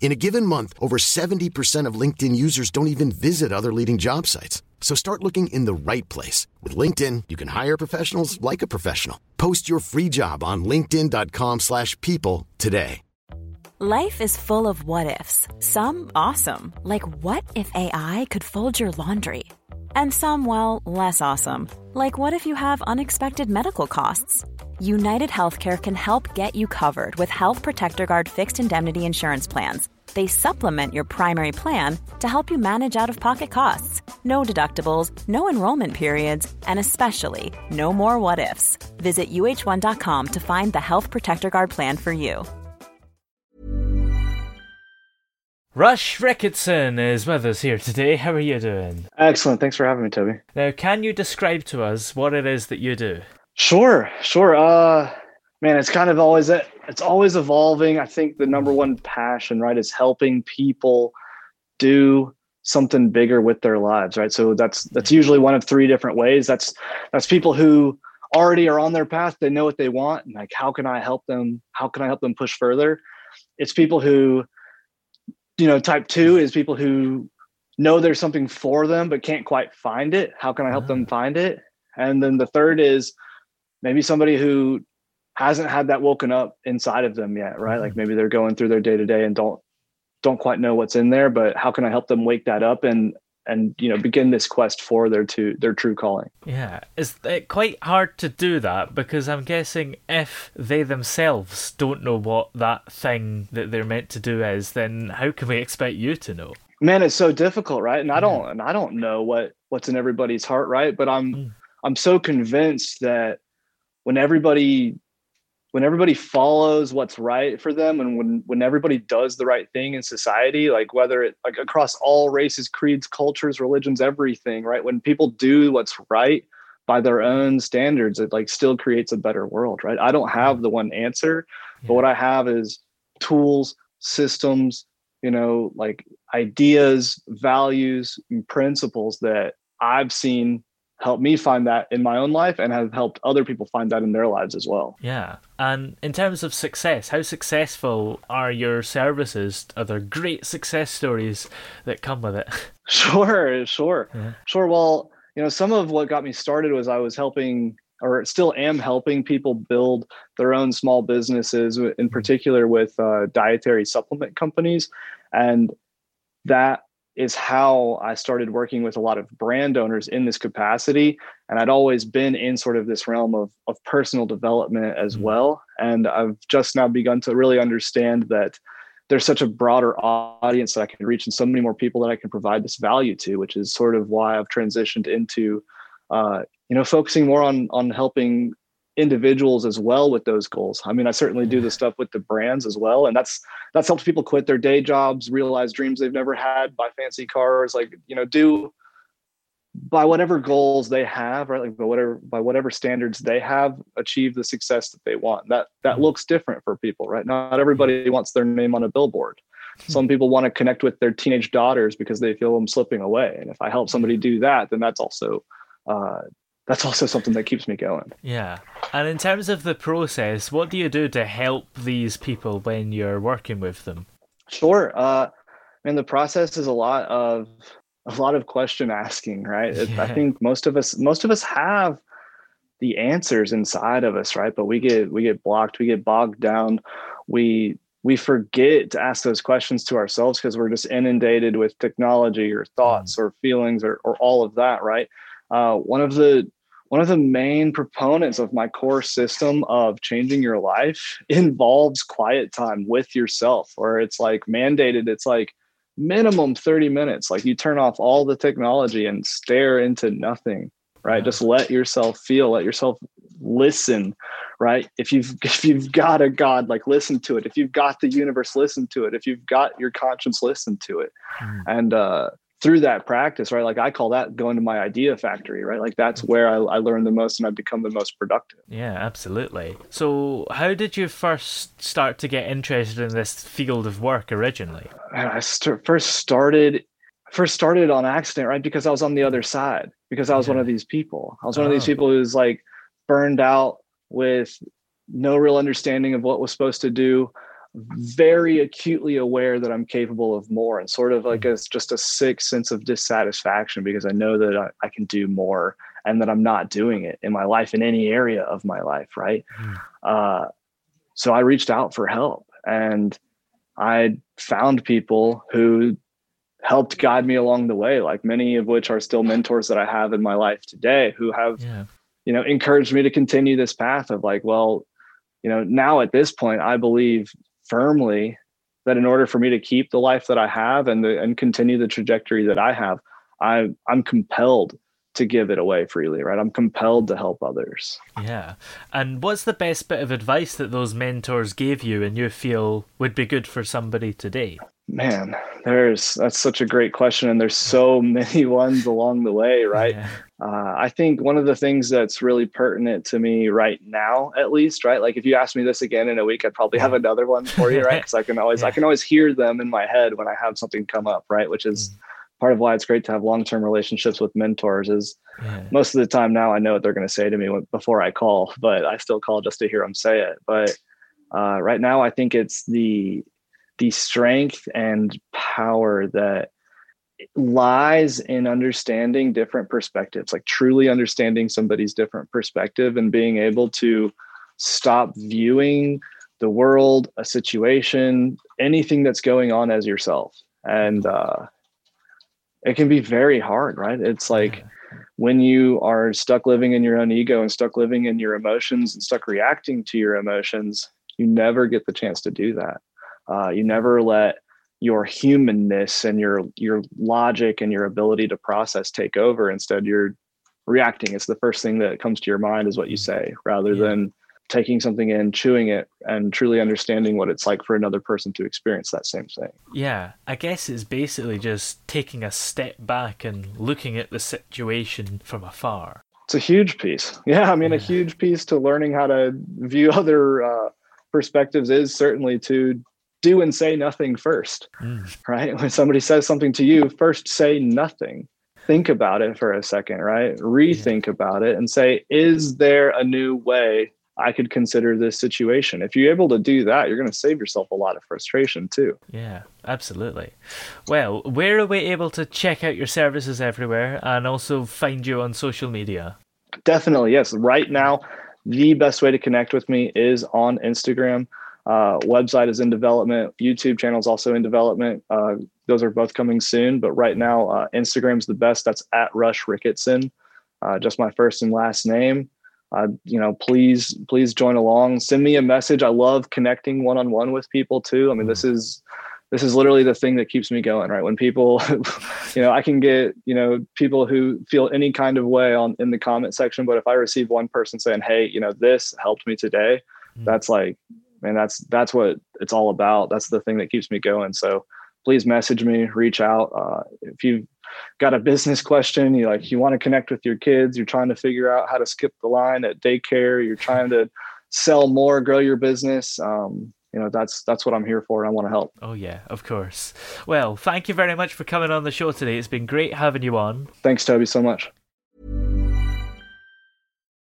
In a given month, over 70% of LinkedIn users don't even visit other leading job sites. So start looking in the right place. With LinkedIn, you can hire professionals like a professional. Post your free job on linkedin.com slash people today. Life is full of what-ifs. Some awesome, like what if AI could fold your laundry? And some, well, less awesome, like what if you have unexpected medical costs? United Healthcare can help get you covered with Health Protector Guard fixed indemnity insurance plans. They supplement your primary plan to help you manage out of pocket costs. No deductibles, no enrollment periods, and especially no more what ifs. Visit uh1.com to find the Health Protector Guard plan for you. Rush Ricketson is with us here today. How are you doing? Excellent. Thanks for having me, Toby. Now, can you describe to us what it is that you do? Sure, sure. Uh, man, it's kind of always it's always evolving. I think the number one passion, right, is helping people do something bigger with their lives, right? So that's that's usually one of three different ways. That's that's people who already are on their path. They know what they want, and like, how can I help them? How can I help them push further? It's people who you know, type two is people who know there's something for them but can't quite find it. How can I help them ah. find it? And then the third is maybe somebody who hasn't had that woken up inside of them yet, right? Like mm-hmm. maybe they're going through their day to day and don't don't quite know what's in there, but how can I help them wake that up and and you know begin this quest for their to their true calling yeah is it quite hard to do that because i'm guessing if they themselves don't know what that thing that they're meant to do is then how can we expect you to know man it's so difficult right and i don't and i don't know what what's in everybody's heart right but i'm mm. i'm so convinced that when everybody when everybody follows what's right for them and when when everybody does the right thing in society like whether it like across all races creeds cultures religions everything right? When people do what's right by their own standards it like still creates a better world right? I don't have the one answer but what i have is tools systems you know like ideas values and principles that i've seen helped me find that in my own life and have helped other people find that in their lives as well. Yeah. And in terms of success, how successful are your services? Are there great success stories that come with it? Sure, sure. Yeah. Sure. Well, you know, some of what got me started was I was helping or still am helping people build their own small businesses in mm-hmm. particular with uh, dietary supplement companies and that is how I started working with a lot of brand owners in this capacity. And I'd always been in sort of this realm of, of personal development as mm-hmm. well. And I've just now begun to really understand that there's such a broader audience that I can reach and so many more people that I can provide this value to, which is sort of why I've transitioned into, uh, you know, focusing more on on helping individuals as well with those goals. I mean, I certainly do the stuff with the brands as well, and that's that's helped people quit their day jobs, realize dreams they've never had, buy fancy cars, like you know, do by whatever goals they have, right? Like by whatever by whatever standards they have, achieve the success that they want. That that mm-hmm. looks different for people, right? Not everybody wants their name on a billboard. Hmm. Some people want to connect with their teenage daughters because they feel them slipping away, and if I help somebody do that, then that's also uh, that's also something that keeps me going. Yeah. And in terms of the process, what do you do to help these people when you're working with them? Sure. Uh, and the process is a lot of a lot of question asking, right? Yeah. I think most of us most of us have the answers inside of us, right? But we get we get blocked, we get bogged down, we we forget to ask those questions to ourselves because we're just inundated with technology or thoughts mm. or feelings or, or all of that, right? Uh, one of the one of the main proponents of my core system of changing your life involves quiet time with yourself or it's like mandated it's like minimum 30 minutes like you turn off all the technology and stare into nothing right just let yourself feel let yourself listen right? If you've if you've got a God, like listen to it. If you've got the universe, listen to it. If you've got your conscience, listen to it. Mm. And uh, through that practice, right? Like I call that going to my idea factory, right? Like that's mm. where I, I learn the most and I become the most productive. Yeah, absolutely. So, how did you first start to get interested in this field of work originally? I st- first started first started on accident, right? Because I was on the other side. Because I was yeah. one of these people. I was one oh. of these oh. people who's like burned out with no real understanding of what was supposed to do very acutely aware that I'm capable of more and sort of like a, just a sick sense of dissatisfaction because I know that I, I, can do more and that I'm not doing it in my life in any area of my life. Right. Mm. Uh, so I reached out for help and I found people who helped guide me along the way, like many of which are still mentors that I have in my life today who have, yeah. you know, encouraged me to continue this path of like, well, you know, now at this point, I believe firmly that in order for me to keep the life that I have and the, and continue the trajectory that I have, I I'm compelled to give it away freely, right? I'm compelled to help others. Yeah. And what's the best bit of advice that those mentors gave you and you feel would be good for somebody today? Man, there's that's such a great question and there's so many ones along the way, right? Yeah. Uh, I think one of the things that's really pertinent to me right now, at least, right? Like if you ask me this again in a week, I'd probably have another one for you, right? Because I can always yeah. I can always hear them in my head when I have something come up, right? Which is mm. part of why it's great to have long term relationships with mentors. Is yeah. most of the time now I know what they're going to say to me before I call, but I still call just to hear them say it. But uh, right now, I think it's the the strength and power that lies in understanding different perspectives, like truly understanding somebody's different perspective and being able to stop viewing the world, a situation, anything that's going on as yourself. And uh, it can be very hard, right? It's like when you are stuck living in your own ego and stuck living in your emotions and stuck reacting to your emotions, you never get the chance to do that. Uh, you never let your humanness and your your logic and your ability to process take over. Instead you're reacting. It's the first thing that comes to your mind is what you say rather yeah. than taking something in chewing it and truly understanding what it's like for another person to experience that same thing. Yeah i guess it's basically just taking a step back and looking at the situation from afar. It's a huge piece. Yeah i mean yeah. a huge piece to learning how to view other uh, perspectives is certainly to do and say nothing first, mm. right? When somebody says something to you, first say nothing. Think about it for a second, right? Rethink yeah. about it and say, is there a new way I could consider this situation? If you're able to do that, you're going to save yourself a lot of frustration too. Yeah, absolutely. Well, where are we able to check out your services everywhere and also find you on social media? Definitely, yes. Right now, the best way to connect with me is on Instagram. Uh, website is in development. YouTube channel is also in development. Uh, those are both coming soon. But right now, uh, Instagram's the best. That's at Rush Ricketson, uh, just my first and last name. Uh, you know, please, please join along. Send me a message. I love connecting one on one with people too. I mean, this is this is literally the thing that keeps me going. Right when people, you know, I can get you know people who feel any kind of way on in the comment section, but if I receive one person saying, "Hey, you know, this helped me today," mm-hmm. that's like and that's that's what it's all about. That's the thing that keeps me going. So please message me, reach out. Uh, if you've got a business question, you like you want to connect with your kids, you're trying to figure out how to skip the line at daycare, you're trying to sell more, grow your business. Um, you know that's that's what I'm here for, and I want to help. Oh yeah, of course. Well, thank you very much for coming on the show today. It's been great having you on. Thanks, Toby, so much.